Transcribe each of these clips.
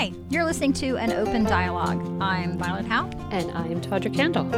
Hi, you're listening to an open dialogue. I'm Violet Howe. And I'm Tawdra Kandle.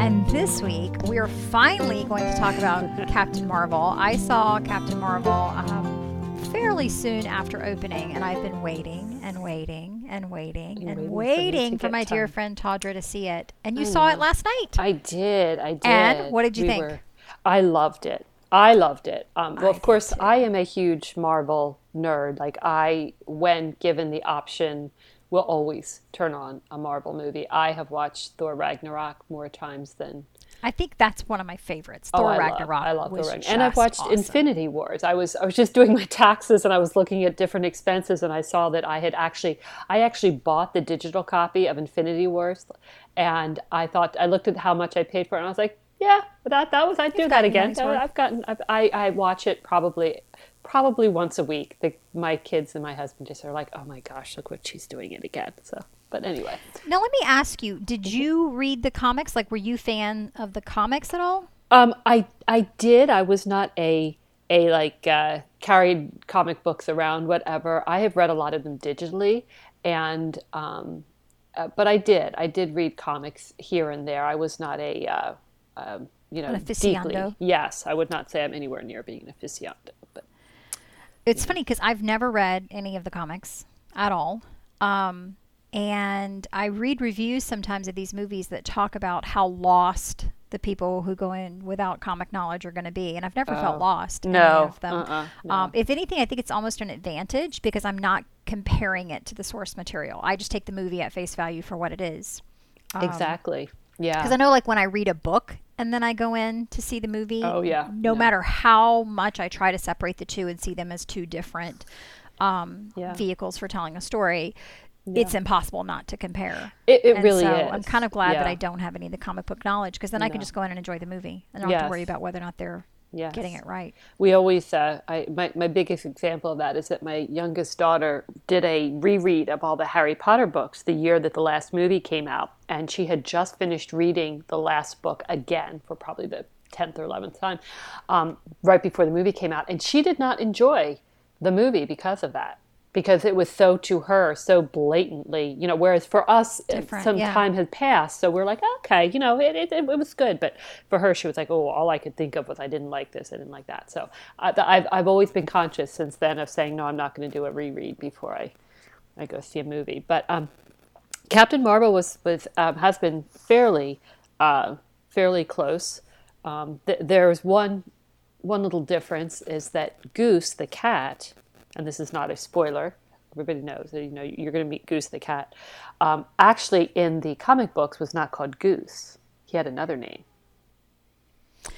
And this week, we are finally going to talk about Captain Marvel. I saw Captain Marvel um, fairly soon after opening, and I've been waiting and waiting and waiting You're and waiting for waiting to for, my get dear friend Tawdra to see it. And you I saw it last night. I did. I did. And what did you We think? were- I loved it. I loved it. Um, well, I of course, too. I am a huge Marvel nerd. Like, I, when given the option, will always turn on a Marvel movie. I have watched Thor Ragnarok more times than I think that's one of my favorites. Oh, Thor I Ragnarok. Love, I love Thor Ragnarok. And I've watched awesome. Infinity Wars. I was I was just doing my taxes and I was looking at different expenses and I saw that I had actually I actually bought the digital copy of Infinity Wars and I thought I looked at how much I paid for it and I was like, yeah, that that was I'd do that again. money's. Uh, I've gotten I've, I I watch it probably probably once a week. The, my kids and my husband just are like, oh my gosh, look what she's doing it again. So, but anyway. Now, let me ask you: Did you read the comics? Like, were you fan of the comics at all? Um, I I did. I was not a a like uh, carried comic books around, whatever. I have read a lot of them digitally, and um, uh, but I did. I did read comics here and there. I was not a uh, um, you know An deeply. Yes, I would not say I'm anywhere near being an aficionado. It's funny because I've never read any of the comics at all. Um, and I read reviews sometimes of these movies that talk about how lost the people who go in without comic knowledge are going to be. And I've never felt lost. in any No, of them. uh-uh, no. um, if anything, I think it's almost an advantage because I'm not comparing it to the source material. I just take the movie at face value for what it is. exactly. Yeah. Because I know, like, when I read a book and then I go in to see the movie, Oh, yeah. no No. matter how much I try to separate the two and see them as two different um, Yeah. vehicles for telling a story, it's impossible not to compare. It, it And really so is. I'm kind of glad that I don't have any of the comic book knowledge because then I can just go in and enjoy the movie and not have to worry about whether or not they're Yes. getting it right. we always uh, I, my, my biggest example of that is that my youngest daughter did a reread of all the harry potter books the year that the last movie came out and she had just finished reading the last book again for probably the 10th or 11th time um, right before the movie came out and she did not enjoy the movie because of that because it was so to her so blatantly you know whereas for us uh, Different, some yeah. time had passed so we're like okay you know it, it, it was good but for her she was like oh all i could think of was i didn't like this i didn't like that so I, I've, I've always been conscious since then of saying no i'm not going to do a reread before i, I go see a movie but um, captain marvel was, was um, has been fairly uh, fairly close um, th- there's one one little difference is that goose the cat and this is not a spoiler everybody knows that you know you're going to meet goose the cat. Um, actually in the comic books was not called goose. He had another name.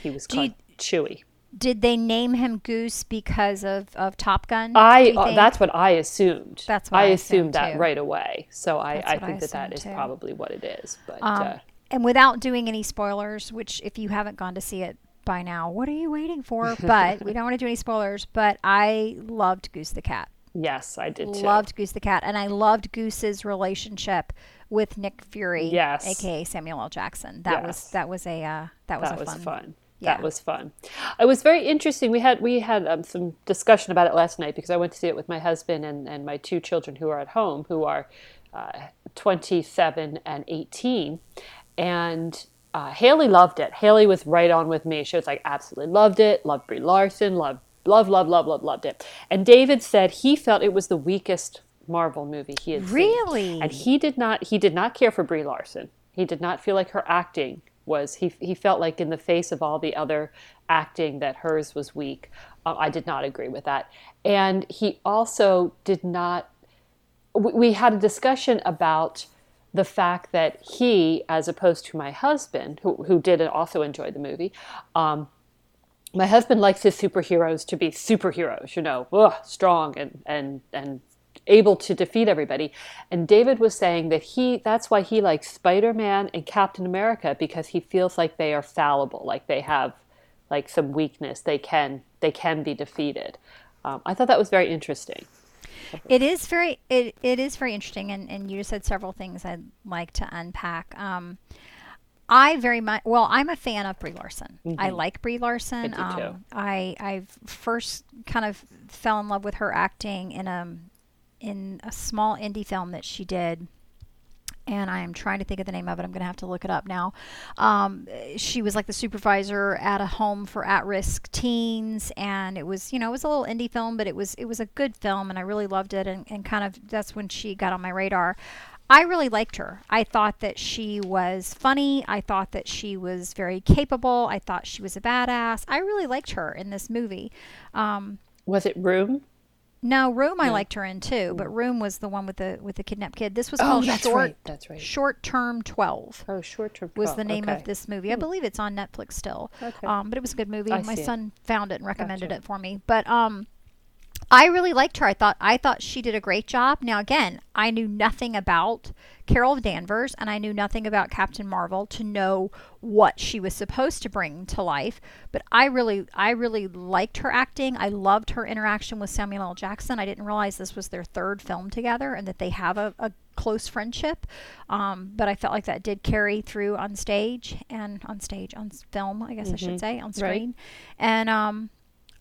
He was called you- chewy. Did they name him Goose because of, of Top Gun? i uh, that's what i assumed. That's what I assumed assumed, that right away. So i, I what I think that that is too. probably what it is but Um, uh, and without doing any spoilers, which if you haven't gone to see it by now, what are you waiting for? But we don't want to do any spoilers. But I loved Goose the cat. yes i did too Loved Goose the cat, and I loved Goose's relationship with Nick Fury, Yes. aka Samuel L. Jackson. That was that was a uh, that was that a was fun. fun. Yeah. That was fun. It was very interesting. We had we had um, some discussion about it last night because I went to see it with my husband and, and my two children who are at home, who are uh, 27 and 18, and uh, Haley loved it. Haley was right on with me. She was like, absolutely loved it. Loved Brie Larson. Loved love love love love loved it. And David said he felt it was the weakest Marvel movie he had seen. Really? And he did not he did not care for Brie Larson. He did not feel like her acting was he he felt like in the face of all the other acting that hers was weak. Uh, I did not agree with that. And he also did not we, we had a discussion about the fact that he, as opposed to my husband, who, who did also enjoy the movie, um, my husband likes his superheroes to be superheroes, you know, ugh, strong and, and, and able to defeat everybody. And David was saying that he that's why he likes Spider-Man and Captain America because he feels like they are fallible, like they have like some weakness, they can they can be defeated. Um, I thought that was very interesting. It is very it, it is very interesting, and, and you just said several things I'd like to unpack. Um, I very much well, I'm a fan of Brie Larson. I like Brie Larson. Mm-hmm. I do. Um, I I first kind of fell in love with her acting in a in a small indie film that she did and I am trying to think of the name of it. I'm going to have to look it up now. Um, she was like the supervisor at a home for at-risk teens, and it was, you know, it was a little indie film, but it was it was a good film, and I really loved it. And, and kind of that's when she got on my radar. I really liked her. I thought that she was funny. I thought that she was very capable. I thought she was a badass. I really liked her in this movie. Um, was it Room? No, Room I liked her in too, but Room was the one with the with the kidnapped kid. This was Oh, called that's Short right. That's right. Short Term Twelve Oh, short term. was the name okay. of this movie. I believe it's on Netflix still. Okay. Um, but it was a good movie. I My see it. son found it and recommended Gotcha. it for me. But um, I really liked her. I thought I thought she did a great job. Now again, I knew nothing about Carol Danvers and I knew nothing about Captain Marvel to know what she was supposed to bring to life. But I really I really liked her acting. I loved her interaction with Samuel L. Jackson. I didn't realize this was their third film together and that they have a, a close friendship. Um, but I felt like that did carry through on stage and on stage on film, I guess I should say, on screen. And um,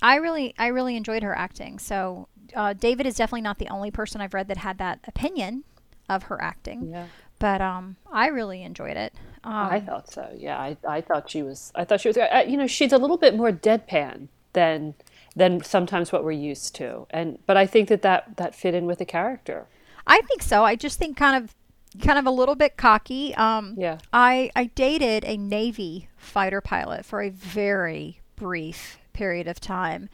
I really, I really enjoyed her acting. So uh, David is definitely not the only person I've read that had that opinion of her acting. Yeah. But um, I really enjoyed it. Um, I thought so. Yeah, I, I thought she was. I thought she was. Uh, you know, she's a little bit more deadpan than than sometimes what we're used to. And but I think that that, that fit in with the character. I think so. I just think kind of, kind of a little bit cocky. Um, Yeah. I I dated a Navy fighter pilot for a very brief period of time,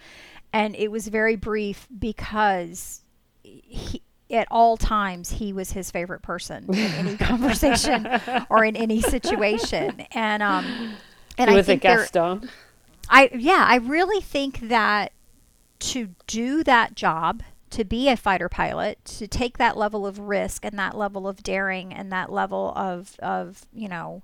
and it was very brief because he. At all times, he was his favorite person in any conversation or in any situation, and um, and I was a think there- Gaston. I yeah, I really think that to do that job, to be a fighter pilot, to take that level of risk and that level of daring and that level of of you know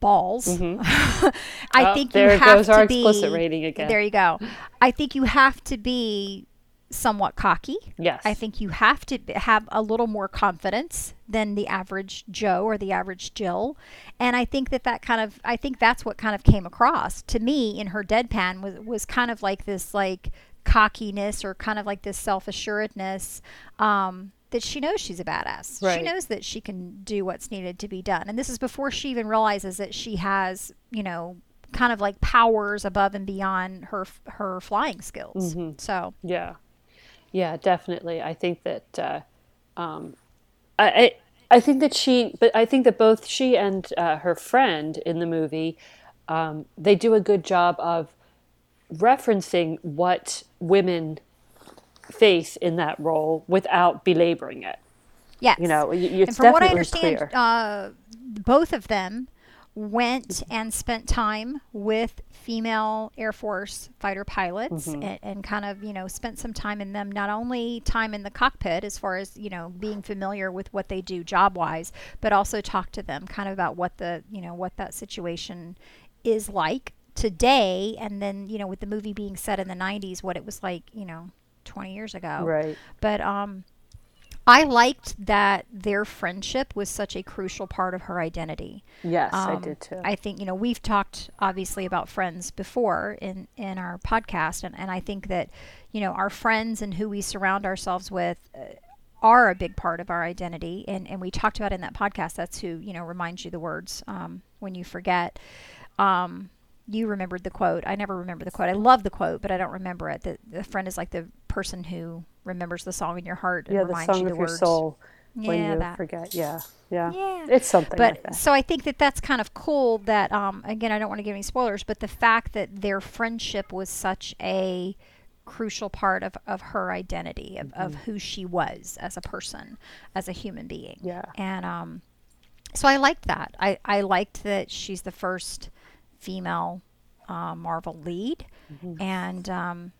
balls. I Oh, think you have goes to our be explicit rating again. There you go. I think you have to be somewhat cocky. Yes. I think you have to have a little more confidence than the average Joe or the average Jill. And I think that that kind of, I think that's what kind of came across to me in her deadpan was, was kind of like this like cockiness or kind of like this self assuredness um, that she knows she's a badass. She knows that she can do what's needed to be done. And this is before she even realizes that she has, you know, kind of like powers above and beyond her her flying skills. So Yeah, yeah, definitely. I think that uh, um, I, I I think that she, but I think that both she and uh, her friend in the movie, um, they do a good job of referencing what women face in that role without belaboring it. Yes. You know, it's and from what I understand, clear. uh, both of them went and spent time with female Air Force fighter pilots Mm-hmm. and, and kind of, you know, spent some time in them, not only time in the cockpit as far as, you know, being familiar with what they do job wise, but also talk to them kind of about what the, you know, what that situation is like today. And then, you know, with the movie being set in the 90s, what it was like, you know, 20 years ago. Right. But um, I liked that their friendship was such a crucial part of her identity. Yes, I Um, did too. I think you know we've talked obviously about friends before in in our podcast, and and I think that you know our friends and who we surround ourselves with. Uh, are a big part of our identity, and, and we talked about in that podcast. That's who you know reminds you the words um, when you forget. Um, you remembered the quote. I never remember the quote. I love the quote, but I don't remember it. The, the friend is like the person who remembers the song in your heart and yeah, the reminds song you of the your words. soul when Yeah, you that. forget. Yeah, yeah, Yeah. It's something But like that. so I think that that's kind of cool. That um, again, I don't want to give any spoilers, but the fact that their friendship was such a crucial part of, of her identity of, of who she was as a person as a human being Yeah. and um so i liked that i i liked that she's the first female uh, marvel lead and um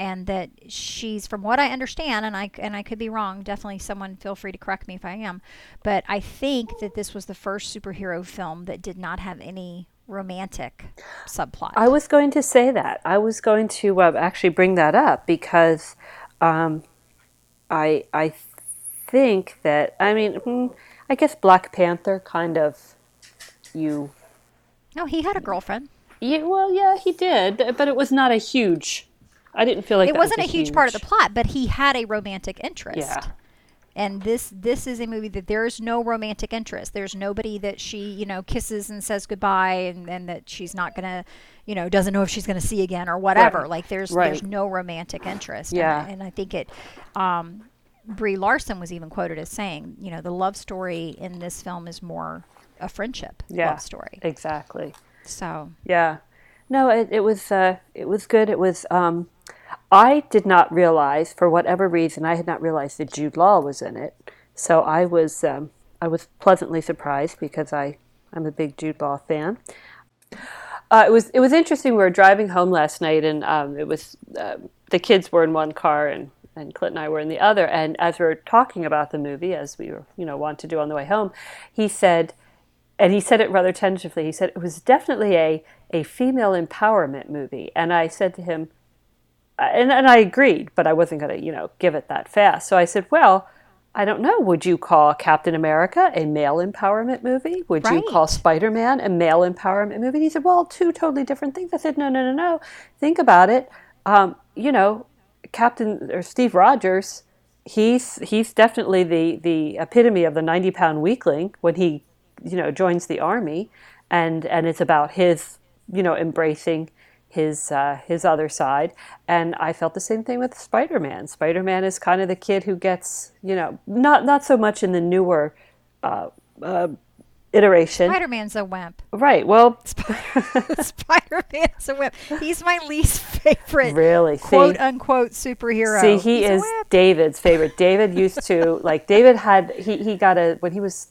and that she's from what i understand and i and i could be wrong definitely someone feel free to correct me if i am but i think that this was the first superhero film that did not have any romantic subplot I was going to say that. I was going to uh, actually bring that up because um, I I think that I mean hmm, I guess Black Panther kind of you no he had a girlfriend yeah well yeah he did but it was not a huge I didn't feel like it wasn't a was huge, part of the plot, but he had a romantic interest. Yeah. And this this is a movie that there is no romantic interest. There's nobody that she you know kisses and says goodbye, and, and that she's not gonna, you know, doesn't know if she's gonna see again or whatever. Right. Like there's Right. there's no romantic interest. Yeah. And, and I think it. Um, Brie Larson was even quoted as saying, you know, the love story in this film is more a friendship Yeah. love story. Exactly. So Yeah. No, it, it was uh, it was good. It was. Um, I did not realize, for whatever reason, I had not realized that Jude Law was in it. So I was um, I was pleasantly surprised because I I'm a big Jude Law fan. Uh, it was it was interesting. We were driving home last night, and um, it was uh, the kids were in one car, and and Clint and I were in the other. And as we were talking about the movie, as we were you know want to do on the way home, he said, and he said it rather tentatively. He said it was definitely a a female empowerment movie, and I said to him, and and I agreed, but I wasn't going to you know give it that fast. So I said, well. I don't know. Would you call Captain America a male empowerment movie? Would you call Spider Man a male empowerment movie? And he said, well, two totally different things. I said, no, no, no, no. Think about it. Um, you know, Captain or Steve Rogers, he's he's definitely the the epitome of the ninety pound weakling when he, you know, joins the army, and and it's about his, you know, embracing his uh, his other side. And I felt the same thing with Spider Man. Spider Man is kind of the kid who gets, you know, not not so much in the newer. Uh, uh, iteration Spider Man's a wimp. right well Spider Man's a wimp. He's my least favorite really quote see unquote superhero. See, he He's is. David's favorite. David used to like David had he he got a when he was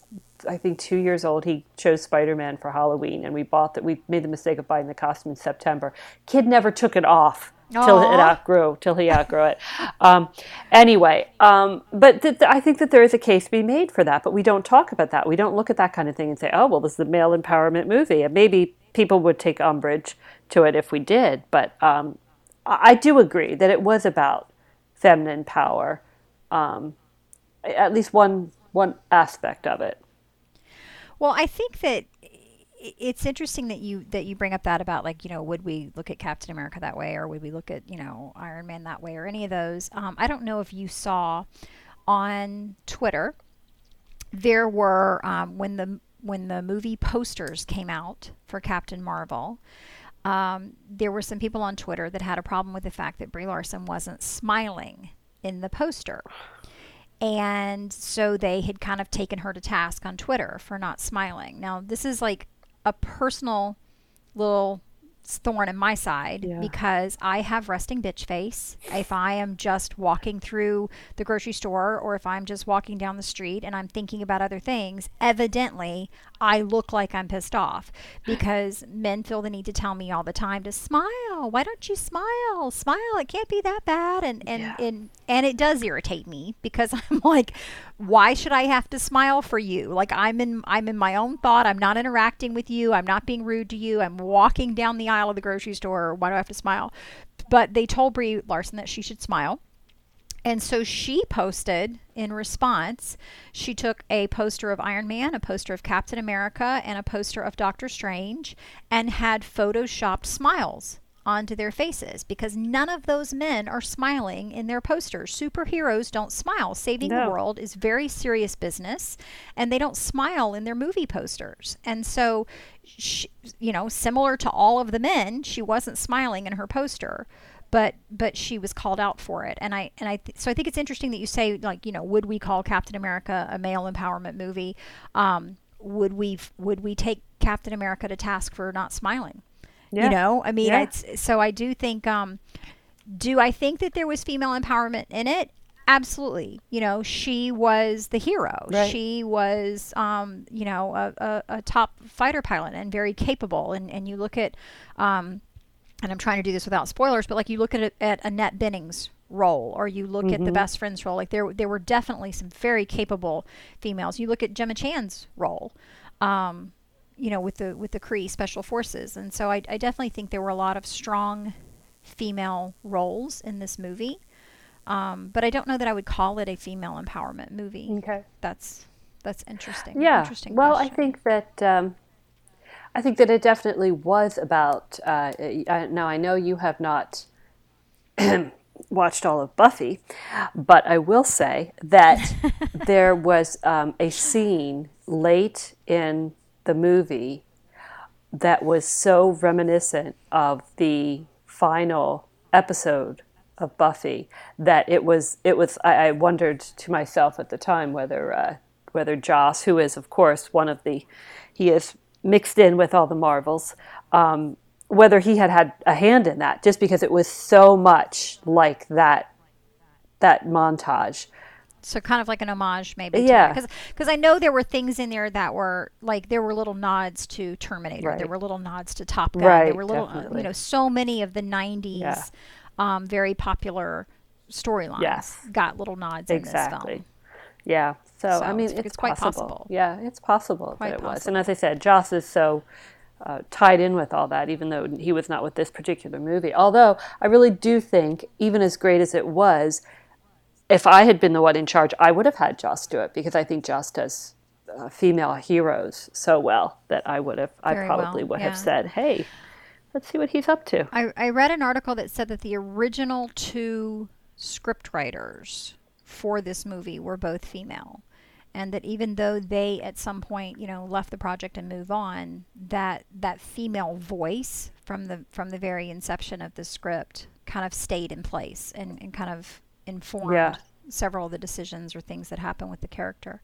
I think two years old. He chose Spider Man for Halloween, and we bought that. We made the mistake of buying the costume in September. Kid never took it off till it outgrew till he outgrew it. Um, anyway, um, but th- th- I think that there is a case to be made for that. But we don't talk about that. We don't look at that kind of thing and say, "Oh, well, this is a male empowerment movie." And maybe people would take umbrage to it if we did. But um, I I do agree that it was about feminine power, um, at least one one aspect of it. Well, I think that it's interesting that you that you bring up that about like you know would we look at Captain America that way or would we look at you know Iron Man that way or any of those. Um, I don't know if you saw on Twitter there were um, when the when the movie posters came out for Captain Marvel. Um, there were some people on Twitter that had a problem with the fact that Brie Larson wasn't smiling in the poster. And so they had kind of taken her to task on Twitter for not smiling. Now, this is like a personal little thorn in my side Yeah. because I have resting bitch face. If I am just walking through the grocery store or if I'm just walking down the street and I'm thinking about other things, evidently I look like I'm pissed off because men feel the need to tell me all the time to smile. Why don't you smile? Smile. It can't be that bad. And and Yeah. and and it does irritate me because I'm like, why should I have to smile for you? Like I'm in I'm in my own thought. I'm not interacting with you. I'm not being rude to you. I'm walking down the aisle of the grocery store. Why do I have to smile? But they told Brie Larson that she should smile. And so she posted in response, she took a poster of Iron Man, a poster of Captain America, and a poster of Doctor Strange and had photoshopped smiles onto their faces because none of those men are smiling in their posters. Superheroes don't smile. Saving the world is very serious business and they don't smile in their movie posters. And so she, you know, similar to all of the men, she wasn't smiling in her poster but but she was called out for it and i and i th- so i think it's interesting that you say like you know would we call captain america a male empowerment movie um would we would we take captain america to task for not smiling Yeah. you know i mean Yeah. it's so i do think um do i think that there was female empowerment in it absolutely you know she was the hero Right. she was um you know a, a, a top fighter pilot and very capable and and you look at um and I'm trying to do this without spoilers, but like you look at at Annette Bening's role, or you look at the best friend's role, like there there were definitely some very capable females. You look at Gemma Chan's role, um, you know, with the with the Kree Special Forces, and so I, I definitely think there were a lot of strong female roles in this movie. Um, but I don't know that I would call it a female empowerment movie. Okay. That's that's interesting. Yeah. Interesting well, I think that um, I think that it definitely was about. Uh, uh, now I know you have not watched all of Buffy, but I will say that there was um, a scene late in the movie that was so reminiscent of the final episode of Buffy that it was it was I, I wondered to myself at the time whether uh, whether Joss, who is of course one of the he is mixed in with all the Marvels, um, whether he had had a hand in that, just because it was so much like that that montage. So kind of like an homage, maybe. Yeah. Because because I know there were things in there that were like there were little nods to Terminator. Right. There were little nods to Top Gun. Right, There were little, uh, you know, so many of the '90s, Yeah. um, very popular storylines Yes. got little nods in this Exactly. film. Yeah. So, So I mean, it's- it's, it's quite possible. possible. Yeah, it's possible Quite that it was. And as I said, Joss is so uh, tied in with all that, even though he was not with this particular movie. Although I really do think, even as great as it was, if I had been the one in charge, I would have had Joss do it because I think Joss does uh, female heroes so well that I would have, I Very well, probably would yeah. have said, "Hey, let's see what he's up to." I, I read an article that said that the original two scriptwriters for this movie were both female. And that even though they at some point, you know, left the project and move on, that that female voice from the from the very inception of the script kind of stayed in place and, and kind of informed Yeah. several of the decisions or things that happen with the character.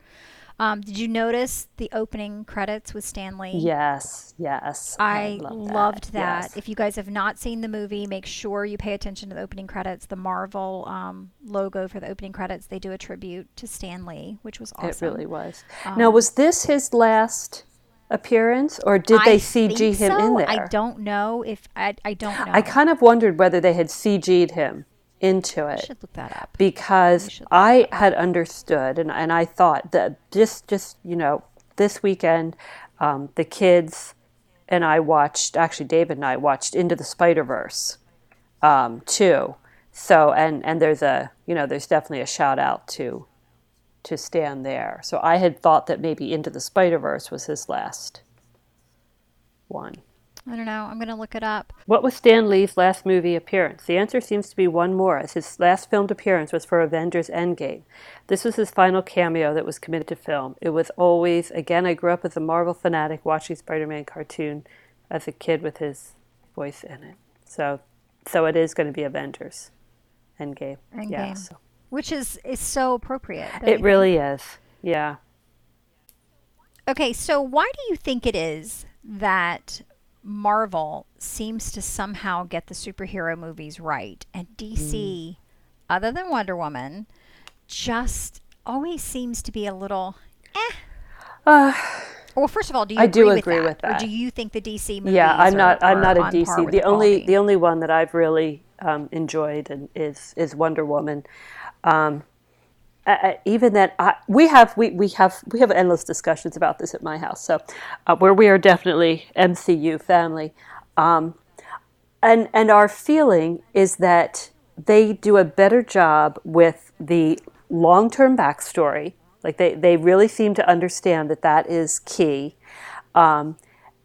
Um, did you notice the opening credits with Stan Lee? Yes, yes, I love loved that. Yes. If you guys have not seen the movie, make sure you pay attention to the opening credits. The Marvel um, logo for the opening credits, they do a tribute to Stan Lee, which was awesome. It really was. now, was this his last appearance, or did I they CG think him in so. there? I don't know if I. I don't know. I kind of wondered whether they had CG'd him into I it should look that up. because I had understood and, and I thought that just just you know this weekend um, the kids and I watched actually David and I watched Into the Spider Verse um, too. So and and there's a you know there's definitely a shout out to to Stan there. So I had thought that maybe Into the Spider Verse was his last one. I don't know. I'm going to look it up. What was Stan Lee's last movie appearance? The answer seems to be one more, as his last filmed appearance was for Avengers Endgame. This was his final cameo that was committed to film. It was always, again, I grew up as a Marvel fanatic watching Spider Man cartoon as a kid with his voice in it. So, so it is going to be Avengers Endgame. Yeah, Endgame. so. Which is is so appropriate. It think? really is. Yeah. Okay, so why do you think it is that Marvel seems to somehow get the superhero movies right and DC, Mm. other than Wonder Woman, just always seems to be a little eh? Uh, Well, first of all, do you I agree, do with, agree that? with Or do you think the DC movies yeah, I'm are- not. I'm not a DC. The only quality? the only one that I've really um, enjoyed and is is Wonder Woman. Um, I- I- even that I, we have we, we have we have endless discussions about this at my house. So uh, where we are definitely MCU family, um, and and our feeling is that they do a better job with the long term backstory. Like they they really seem to understand that that is key. Um,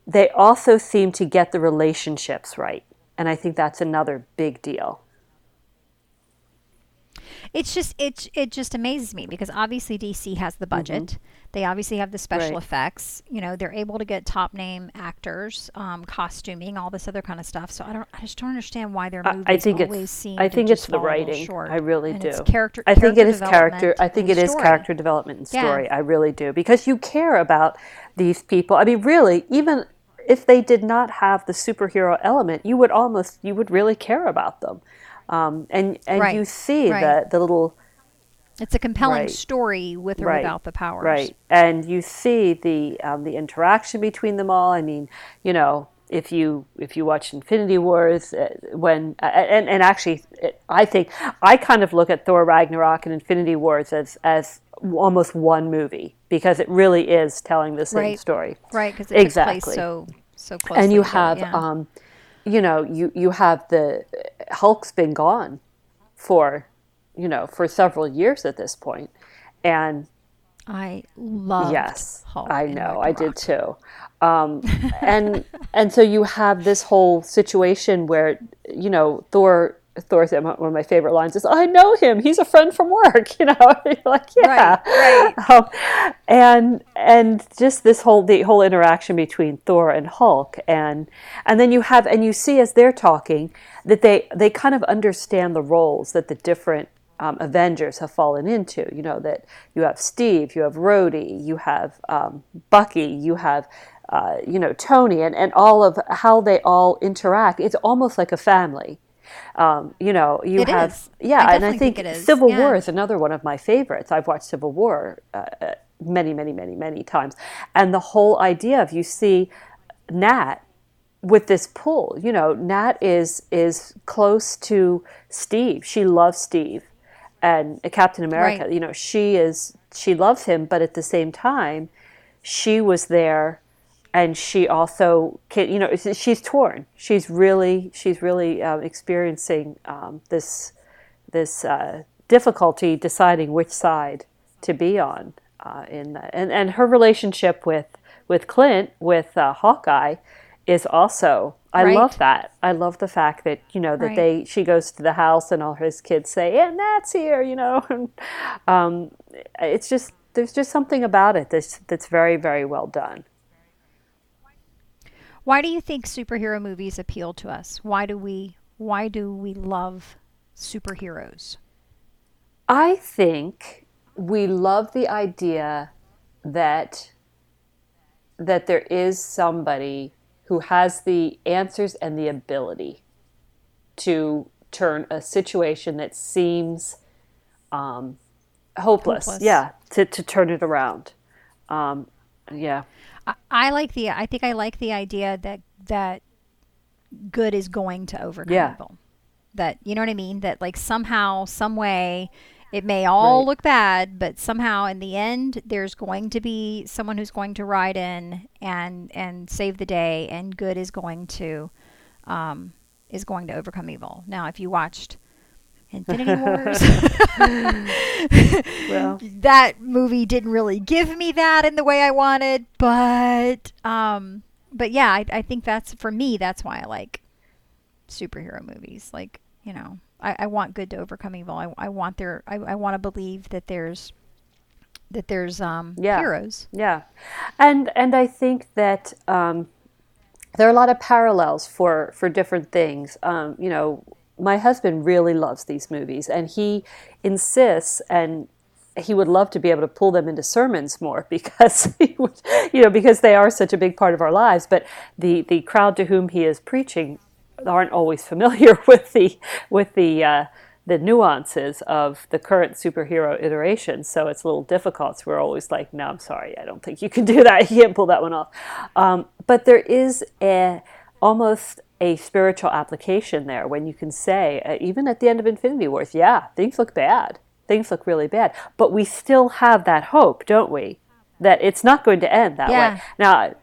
they also seem to get the relationships right, and I think that's another big deal. It's just it it just amazes me because obviously DC has the budget. They obviously have the special Mm-hmm. Right. effects. You know, they're able to get top name actors, um, costuming, all this other kind of stuff. So I don't, I just don't understand why their movies I think always it's seem. I think it's the fall a little writing. Short. I really And do. It's character. I think it is character. I think it is story. character development and Yeah. story. I really do because you care about these people. I mean, really, even if they did not have the superhero element, you would almost you would really care about them. Um, and and Right. you see Right. the the little It's a compelling Right. story with or without the powers. Right, and you see the um, the interaction between them all. I mean, you know, if you if you watch Infinity Wars, uh, when uh, and and actually, it, I think I kind of look at Thor Ragnarok and Infinity Wars as as almost one movie because it really is telling the same Right. story. Right, because it Exactly. place so so close. And you have, yeah. um, you know, you you have the Hulk's been gone for, you know, for several years at this point, and I love. yes Hulk i know i did too um, and and so you have this whole situation where you know thor Thor's one of my favorite lines is, "I know him. He's a friend from work." You know, like yeah, Right, right. Um, and and just this whole the whole interaction between Thor and Hulk, and and then you have and you see as they're talking that they they kind of understand the roles that the different um, Avengers have fallen into. You know that you have Steve, you have Rhodey, you have um, Bucky, you have uh, you know Tony, and and all of how they all interact. It's almost like a family. Um, you know, you It have is. yeah, I and I think, think Civil yeah. War is another one of my favorites. I've watched Civil War uh, uh, many, many, many, many times, and the whole idea of you see Nat with this pull. You know, Nat is is close to Steve. She loves Steve, and Captain America. Right. You know, she is she loves him, but at the same time, she was there, and she also can. You know, she's torn. She's really she's really um, experiencing um, this this uh, difficulty deciding which side to be on uh, in the, and and her relationship with with Clint with uh, Hawkeye is also I Right. love that I love the fact that you know that Right. they she goes to the house and all his kids say and that's here you know and um, it's just there's just something about it that's that's very very well done Why do you think superhero movies appeal to us? Why do we why do we love superheroes? I think we love the idea that that there is somebody who has the answers and the ability to turn a situation that seems um, hopeless, Hopeless. yeah, to, to turn it around. Um, yeah, I, I like the I think I like the idea that that good is going to overcome Yeah. evil. That you know what I mean? That like somehow, some way, it may all Right. look bad, but somehow in the end, there's going to be someone who's going to ride in and and save the day, and good is going to um, is going to overcome evil. Now, if you watched Infinity Wars. well, that movie didn't really give me that in the way I wanted, but um, but yeah, I, I think that's for me. That's why I like superhero movies. Like you know, I, I want good to overcome evil. I, I want there. I, I want to believe that there's that there's um Yeah. heroes. Yeah, and and I think that um, there are a lot of parallels for for different things. Um, you know, my husband really loves these movies, and he insists and. He would love to be able to pull them into sermons more because would, you know, because they are such a big part of our lives. But the the crowd to whom he is preaching aren't always familiar with the with the uh, the nuances of the current superhero iteration. So it's a little difficult. So we're always like, no, I'm sorry, I don't think you can do that. You can't pull that one off. Um, but there is a almost a spiritual application there when you can say, uh, even at the end of Infinity Wars, yeah, things look bad. Things look really bad. But we still have that hope, don't we? That it's not going to end that Yeah. way. Now,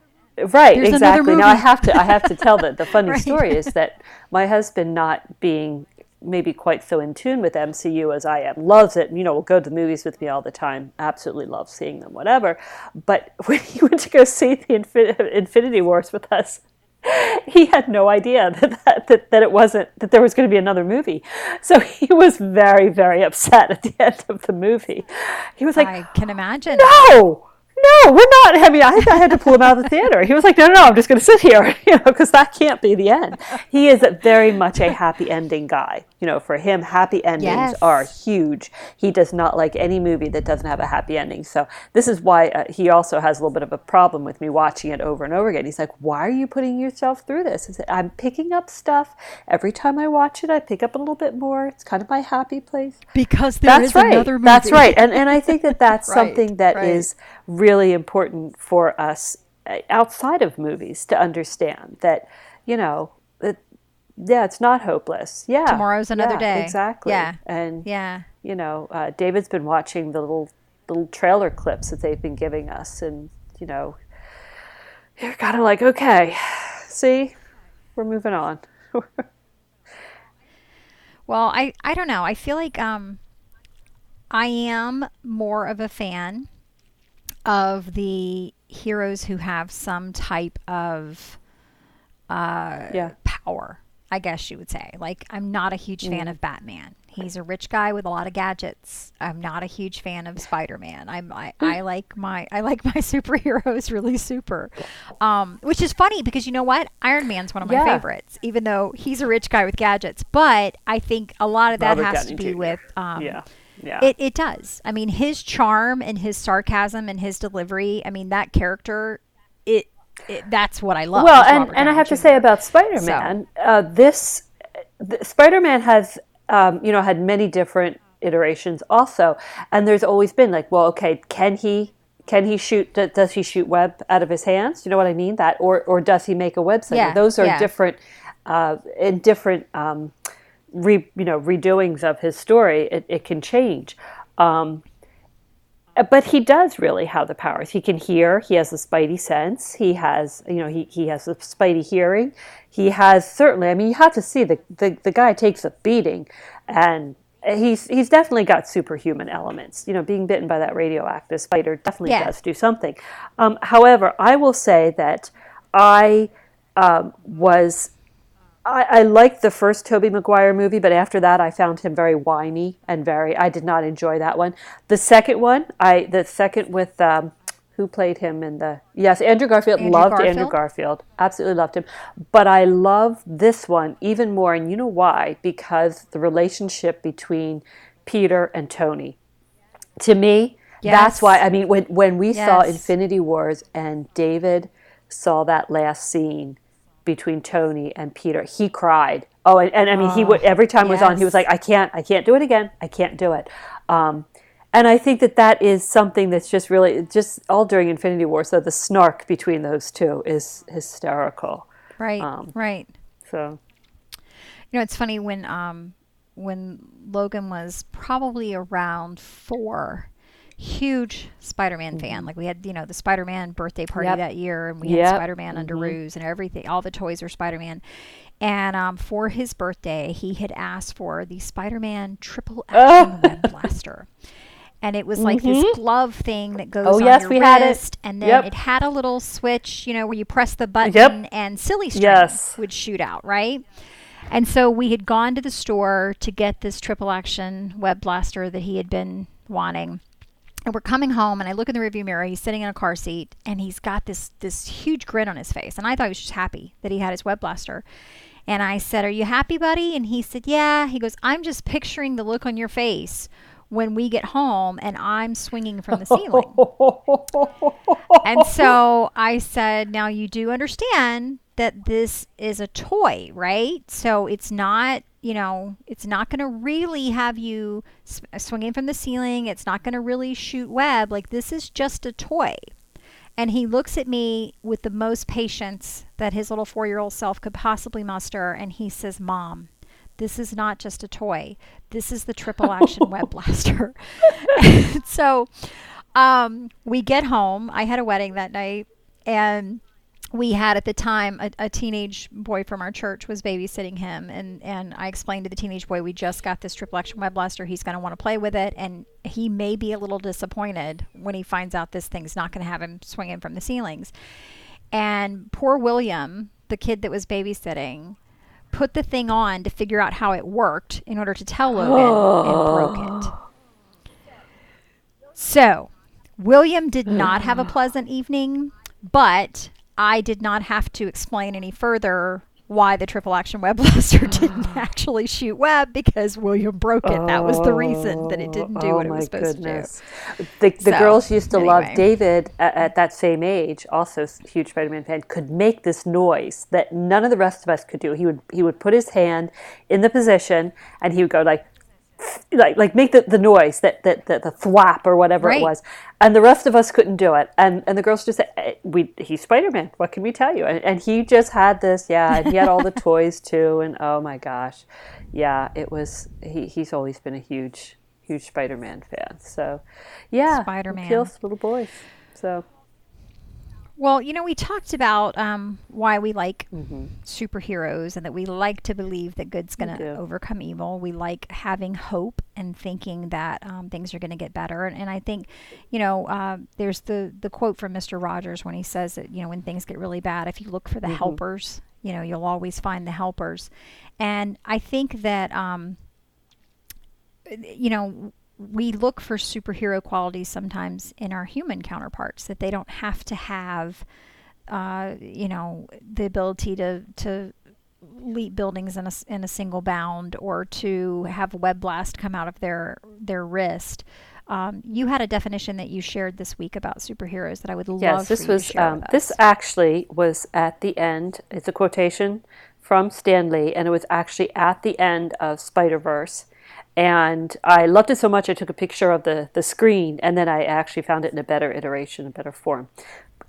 right, another exactly. Now I have to I have to tell the, the funny Right. story is that my husband not being maybe quite so in tune with MCU as I am, loves it. You know, will go to the movies with me all the time. Absolutely loves seeing them, whatever. But when he went to go see the Infin- Infinity Wars with us, he had no idea that, that, that, that it wasn't that there was going to be another movie. So he was very very upset at the end of the movie. He was like, I can imagine. no, no, we're not. I mean, I, I had to pull him out of the theater. He was like, no, no, no, I'm just going to sit here, you know, because that can't be the end. He is very much a happy ending guy. You know, for him, happy endings Yes. are huge. He does not like any movie that doesn't have a happy ending. So this is why uh, he also has a little bit of a problem with me watching it over and over again. He's like, why are you putting yourself through this? Said, I'm picking up stuff every time I watch it. I pick up a little bit more. It's kind of my happy place. Because there is That's right. another movie. That's right. And and I think that that's Right, something that right. is really important for us uh, outside of movies to understand that you know that yeah, it's not hopeless. Yeah, Tomorrow's another Yeah, day. Exactly. Yeah. And Yeah. you know, uh, David's been watching the little little trailer clips that they've been giving us, and you know, you're kind of like, okay, see, we're moving on. Well, I I don't know. I feel like um I am more of a fan of the heroes who have some type of uh yeah. power. I guess you would say. Like, I'm not a huge fan Mm. of Batman. He's a rich guy with a lot of gadgets. I'm not a huge fan of Spider-Man. I'm I, I like my I like my superheroes really super, um, which is funny because you know what? Iron Man's one of my Yeah. favorites, even though he's a rich guy with gadgets. But I think a lot of that Robert has Downey to be Jr.. with um, yeah. Yeah. it, it does. I mean, his charm and his sarcasm and his delivery. I mean, that character, it, it that's what I love. well, and, Robert and I have to say about Spider Man, uh, this th- Spider Man has, um, you know, had many different iterations also, and there's always been like, well, okay, can he? Can he shoot? Does he shoot web out of his hands? You know what I mean? That, or or does he make a website? Yeah, Those are yeah. different, uh, in different, um, re, you know, redoings of his story. It, it can change. Um, but he does really have the powers. He can hear. He has the spidey sense. He has, you know, he, he has the spidey hearing. He has certainly. I mean, you have to see the the, the guy takes a beating, and he's he's definitely got superhuman elements. You know, being bitten by that radioactive spider definitely Yeah. does do something. Um, however, I will say that I um, was I, I liked the first Tobey Maguire movie, but after that, I found him very whiny and very. I did not enjoy that one. The second one, I the second with um, who played him in the yes, Andrew Garfield. Andrew loved Andrew Garfield? Garfield, absolutely loved him. But I love this one even more, and you know why? Because the relationship between Peter and Tony. To me, that's why. I mean, when when we saw Infinity Wars and David saw that last scene between Tony and Peter, he cried. Oh, and, and I mean, he would every time it was on, he was like, "I can't, I can't do it again. I can't do it." Um, and I think that that is something that's just really just all during Infinity War. So the snark between those two is hysterical. right, um, right. So You know, it's funny when um when Logan was probably around four. Huge Spider-Man fan. Like we had, you know, the Spider-Man birthday party Mm-hmm. Yep. that year, and we Yep. had Spider-Man under Underoos and everything. All the toys were Spider-Man. And um, for his birthday, he had asked for the Spider-Man triple action web blaster. And it was like this glove thing that goes Mm-hmm. Oh, on yes, your we had it. wrist, and then Yep. it had a little switch, you know, where you press the button and silly string Yes. would shoot out, right? And so we had gone to the store to get this triple action web blaster that he had been wanting. And we're coming home, and I look in the rearview mirror. He's sitting in a car seat, and he's got this this huge grin on his face. And I thought he was just happy that he had his web blaster. And I said, "Are you happy, buddy?" And he said, "Yeah." He goes, "I'm just picturing the look on your face when we get home, and I'm swinging from the ceiling." and so I said, now you do understand that this is a toy, right? So it's not, you know, it's not going to really have you s- swinging from the ceiling. It's not going to really shoot web. Like this is just a toy. And he looks at me with the most patience that his little four year old self could possibly muster. And he says, Mom, this is not just a toy. This is the triple action web blaster. So um, we get home. I had a wedding that night. And we had at the time a, a teenage boy from our church was babysitting him and and I explained to the teenage boy we just got this triple action web blaster. He's going to want to play with it. And he may be a little disappointed when he finds out this thing's not going to have him swinging from the ceilings. And poor William the kid that was babysitting put the thing on to figure out how it worked in order to tell Logan and broke it. So William did not have a pleasant evening, but I did not have to explain any further why the triple action web blaster uh. didn't actually shoot web because William broke it. that was the reason that it oh, didn't do oh what it was supposed goodness. The, the So, girls used to love. David at, at that same age, also huge Spider-Man fan, could make this noise that none of the rest of us could do. He would he would put his hand in the position and he would go like like like make the, the noise that, that, that the thwap or whatever Right. it was. And the rest of us couldn't do it. And and the girls just said "Eh, we he's spider-man. What can we tell you? And, and he just had this yeah and he had all the toys too. And oh my gosh. Yeah it was he, he's always been a huge huge spider-man fan. So yeah Spider-Man. to little boys. So Well, you know, we talked about um, why we like Mm-hmm. superheroes and that we like to believe that good's going to overcome evil. We like having hope and thinking that um, things are going to get better. And, and I think, you know, uh, there's the, the quote from Mr. Rogers when he says that, you know, when things get really bad, if you look for the Mm-hmm. helpers you know you'll always find the helpers and i think that um, you know we look for superhero qualities sometimes in our human counterparts that they don't have to have uh, you know the ability to to leap buildings in a, in a single bound or to have a web blast come out of their their wrist um, you had a definition that you shared this week about superheroes that I would love. To Yes, this was um, this actually was at the end. It's a quotation from Stan Lee, and it was actually at the end of Spider Verse. And I loved it so much, I took a picture of the, the screen, and then I actually found it in a better iteration, a better form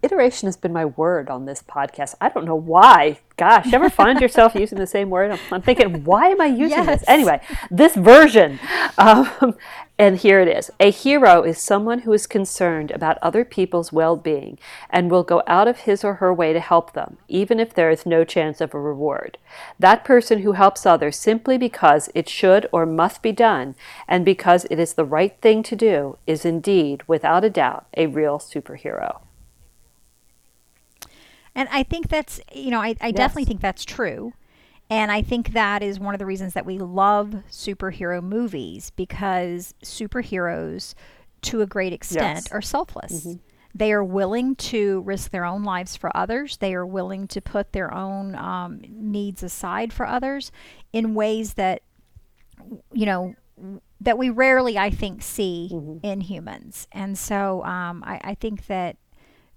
iteration has been my word on this podcast. I don't know why. Gosh, ever find yourself using the same word? I'm, I'm thinking, why am I using yes. this? Anyway, this version. Um, and here it is. A hero is someone who is concerned about other people's well being and will go out of his or her way to help them, even if there is no chance of a reward. That person who helps others simply because it should or must be done and because it is the right thing to do is indeed, without a doubt, a real superhero. And I think that's, you know, I, I yes. definitely think that's true. And I think that is one of the reasons that we love superhero movies because superheroes, to a great extent, yes. are selfless. Mm-hmm. They are willing to risk their own lives for others. They are willing to put their own um, needs aside for others in ways that, you know, that we rarely, I think, see mm-hmm. in humans. And so um, I, I, think that,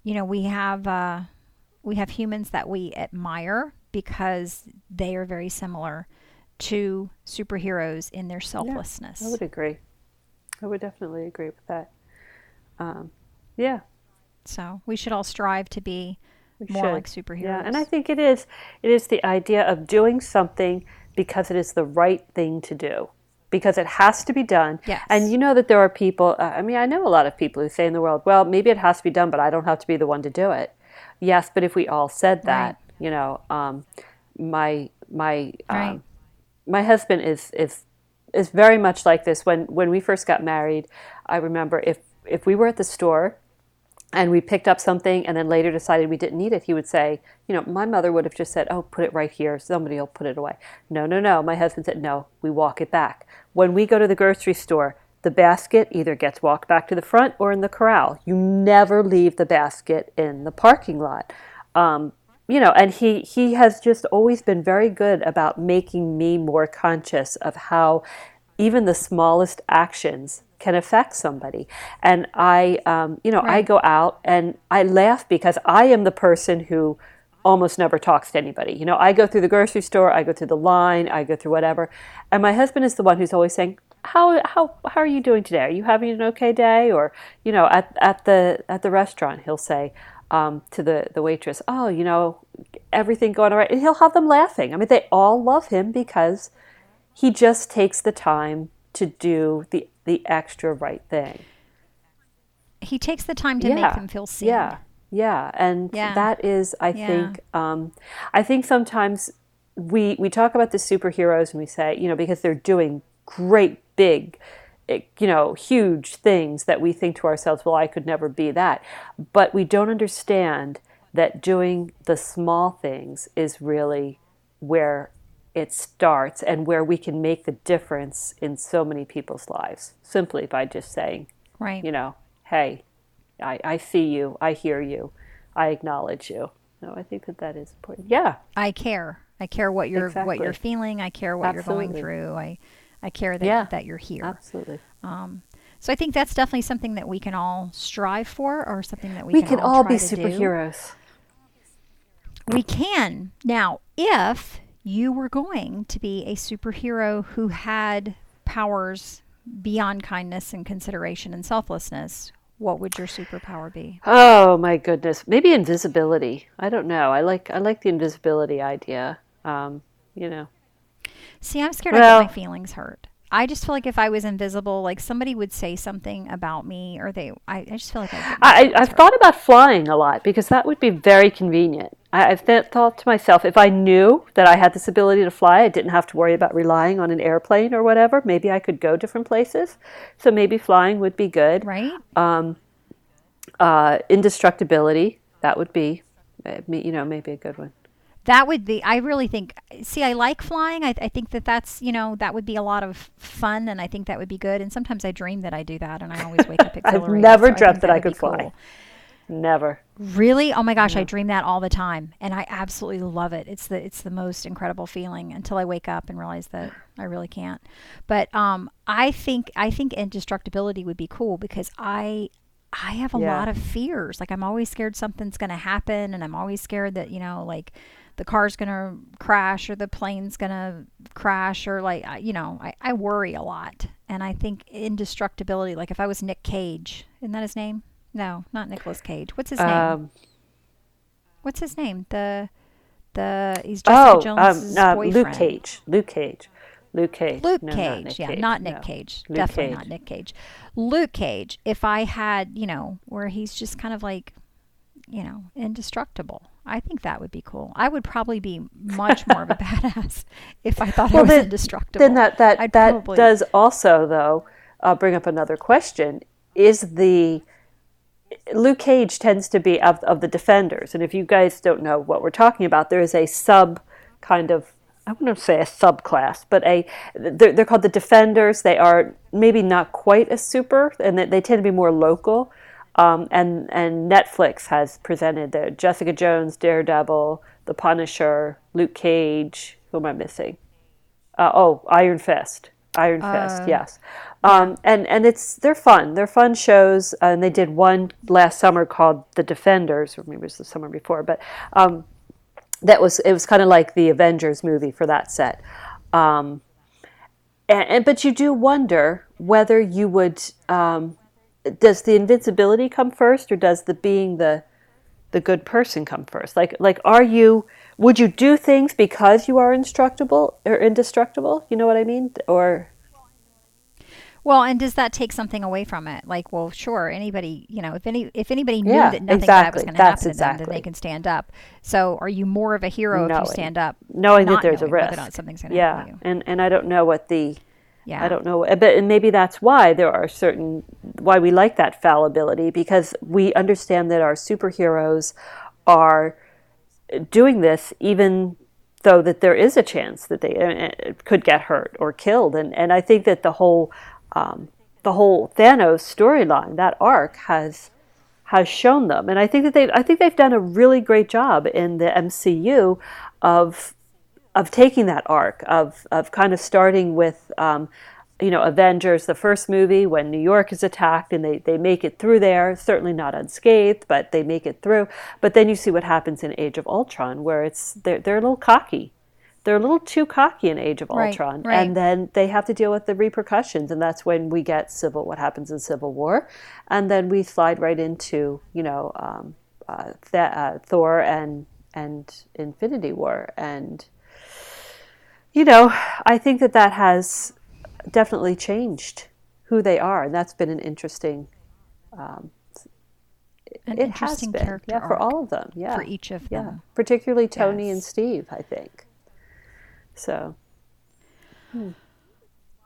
you know, we have. Uh, we have humans that we admire because they are very similar to superheroes in their selflessness. Yeah, I would agree. I would definitely agree with that. Um, yeah. So we should all strive to be we more should. like superheroes. Yeah, and I think it is. It is the idea of doing something because it is the right thing to do because it has to be done. Yes. And you know that there are people, uh, I mean, I know a lot of people who say in the world, well, maybe it has to be done, but I don't have to be the one to do it. Yes, but if we all said that, right. you know, um, my my um, my husband is is is very much like this. When when we first got married, I remember if if we were at the store and we picked up something and then later decided we didn't need it, he would say, you know, my mother would have just said, oh, put it right here. Somebody will put it away. No, no, no. My husband said, no, we walk it back. When we go to the grocery store, the basket either gets walked back to the front or in the corral. You never leave the basket in the parking lot. Um, you know, and he, he has just always been very good about making me more conscious of how even the smallest actions can affect somebody. And I, um, you know, right. I go out and I laugh because I am the person who almost never talks to anybody. You know, I go through the grocery store, I go through the line, I go through whatever. And my husband is the one who's always saying, how how how are you doing today? Are you having an okay day? Or you know, at at the at the restaurant, he'll say um, to the the waitress, "Oh, you know, everything going all right," and he'll have them laughing. I mean, they all love him because he just takes the time to do the the extra right thing. He takes the time to yeah. make them feel seen. Yeah, yeah, and yeah. that is, I yeah. think, um, I think sometimes we we talk about the superheroes and we say, you know, because they're doing great big eh, you know huge things that we think to ourselves well i could never be that. But we don't understand that doing the small things is really where it starts and where we can make the difference in so many people's lives simply by just saying right. you know hey i, I see you. I hear you. I acknowledge you. No i think that that is important. Yeah. I care. I care what you're exactly. what you're feeling. I care what Absolutely. you're going through. I I care that, yeah, that you're here. Absolutely. Um, so I think that's definitely something that we can all strive for, or something that we, we can, can all, all be superheroes. Do. We can now, if you were going to be a superhero who had powers beyond kindness and consideration and selflessness, what would your superpower be? Oh my goodness, maybe invisibility. I don't know. I like I like the invisibility idea. Um, you know, See, I'm scared well, I get my feelings hurt. I just feel like if I was invisible, like somebody would say something about me, or they. I, I just feel like I. I have thought about flying a lot because that would be very convenient. I, have th- thought to myself, if I knew that I had this ability to fly, I didn't have to worry about relying on an airplane or whatever. Maybe I could go different places. So maybe flying would be good. Right. Um, uh, indestructibility. That would be, uh, you know, maybe a good one. That would be i really think see i like flying. I, I think that that's you know that would be a lot of fun and i think that would be good. And sometimes i dream that i do that and i always wake up i've never so dreamt I that, i could fly cool. never. Really? Oh my gosh i dream that all the time and i absolutely love it. It's the it's the most incredible feeling until i wake up and realize that i really can't. But um i think i think indestructibility would be cool because i I have a Yeah. lot of fears. Like I'm always scared something's going to happen and I'm always scared that, you know, like the car's going to crash or the plane's going to crash or like you know, I, I worry a lot. And I think indestructibility like if I was Nick Cage, isn't that his name? No, not Nicolas Cage. What's his name? um, What's his name? The the he's Jessica oh um, uh, boyfriend. luke cage luke cage luke cage Luke No, Cage, Nick yeah, Cage. not Nick No. Cage, Luke definitely Cage. not Nick Cage. Luke Cage, if I had, you know, where he's just kind of like, you know, indestructible, I think that would be cool. I would probably be much more of a badass if I thought I Well, was then- indestructible. Then that that I'd that probably- does also though uh, bring up another question: Is the Luke Cage tends to be of of the defenders, and if you guys don't know what we're talking about, there is a sub kind of I wouldn't say a subclass, but a they're, they're called the defenders. They are maybe not quite as super, and they, they tend to be more local. Um, and and Netflix has presented the Jessica Jones, Daredevil, The Punisher, Luke Cage. Who am I missing? Uh, oh, Iron Fist. Iron Fist, yes. Um, and and it's they're fun. They're fun shows. Uh, and they did one last summer called The Defenders, or maybe it was the summer before. But um, that was it was kind of like the Avengers movie for that set. Um, and, and but you do wonder whether you would. Does the invincibility come first, or does the being the the good person come first? Like like are you would you do things because you are indestructible or indestructible? You know what I mean? Or Well, and does that take something away from it? Like, well, sure, anybody, you know, if any if anybody knew Yeah, that nothing bad exactly. was going to happen to them, then they can stand up. So, are you more of a hero if you stand up, knowing that there's a knowing whether risk. or not something's going to yeah, happen to you? and and I don't know what the Yeah, I don't know, but and maybe that's why there are certain why we like that fallibility because we understand that our superheroes are doing this even though that there is a chance that they uh, could get hurt or killed, and and I think that the whole um, the whole Thanos storyline that arc has has shown them, and I think that they I think they've done a really great job in the MCU of of taking that arc of of kind of starting with um, you know Avengers the first movie when New York is attacked and they they make it through there certainly not unscathed but they make it through. But then you see what happens in Age of Ultron where it's they're they're a little cocky. They're a little too cocky in Age of Right, Ultron right. and then they have to deal with the repercussions and that's when we get civil what happens in Civil War. And then we slide right into you know um, uh, Th- uh, Thor and and Infinity War and you know, I think that that has definitely changed who they are, and that's been an interesting. an it interesting has been, character yeah, for all of them, yeah, for each of yeah, them. particularly Tony and Steve, I think. So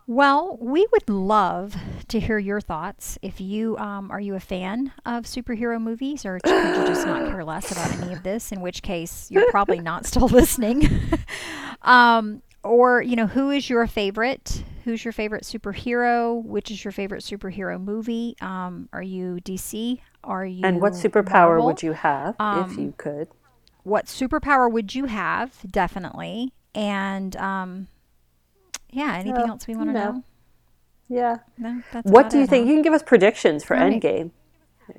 Well, we would love to hear your thoughts. If you um, are you a fan of superhero movies, or could you just not care less about any of this? In which case, you're probably not still listening. um, or you know, who is your favorite? Who's your favorite superhero? Which is your favorite superhero movie? Um, are you DC? Are you and what superpower Marvel? would you have if Um, you could? what superpower would you have? Definitely. And um, yeah, anything else we want to no. know? Yeah. No, that's What do you it, think? huh? You can give us predictions for right. Endgame.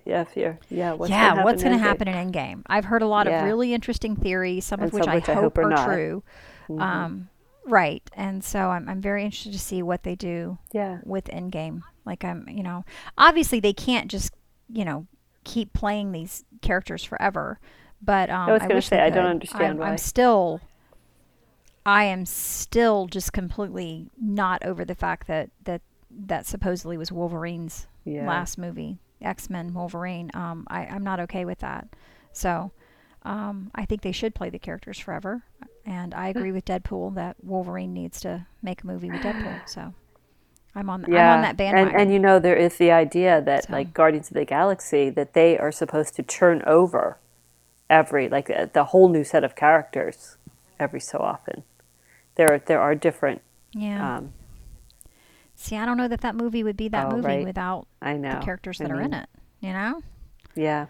Yeah, if you're, yeah. What's yeah, gonna what's going to happen in Endgame? I've heard a lot Yeah. of really interesting theories, some And of which, some I, which I hope hope are are, not. Mm-hmm. true. Um, right, and so I'm I'm very interested to see what they do Yeah. with Endgame. Like I'm, you know, obviously they can't just you know keep playing these characters forever. But um, I was going to say, I don't understand I'm, why. I'm still, I am still just completely not over the fact that that that supposedly was Wolverine's Yeah. last movie, X Men Wolverine. Um, I, I'm not okay with that. So um, I think they should play the characters forever. And I agree with Deadpool that Wolverine needs to make a movie with Deadpool. So I'm on Yeah, I'm on that bandwagon. And, and you know, there is the idea that, So- like Guardians of the Galaxy, that they are supposed to turn over every like uh, the whole new set of characters every so often. There there are different. Yeah. Um, See, I don't know that that movie would be that Oh, movie right. without I know the characters I that are in it. You know. Yeah.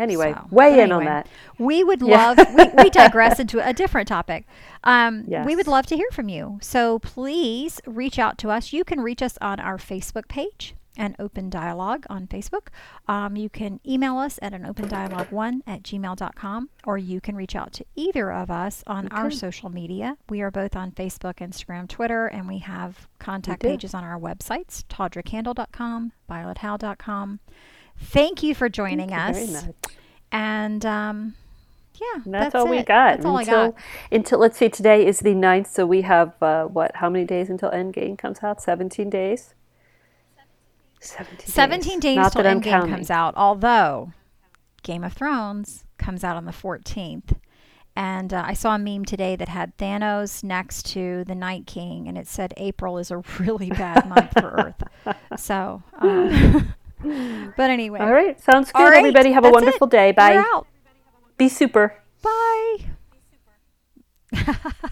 Anyway, So, weigh in on that. We would Yeah. love, we, we digress into a different topic. Um, We would love to hear from you. So please reach out to us. You can reach us on our Facebook page, an open dialogue on Facebook. Um, you can email us at an open dialogue one at gmail.com, or you can reach out to either of us on our social media. We are both on Facebook, Instagram, Twitter, and we have contact do. pages on our websites, tawdrakandle.com, violethowe.com. Thank you for joining Thank us. And um, yeah, And that's, all we got. That's all until, I got. Until let's see, today is the 9th, so we have uh, what? How many days until Endgame comes out? Seventeen days. Seventeen. Days. 17 days Not till that Endgame counting. comes out, although Game of Thrones comes out on the 14th. And uh, I saw a meme today that had Thanos next to the Night King, and it said April is a really bad month for Earth. So, um, but anyway. All right, sounds good. Right, Everybody have a wonderful it. day. Bye. Be super. Bye.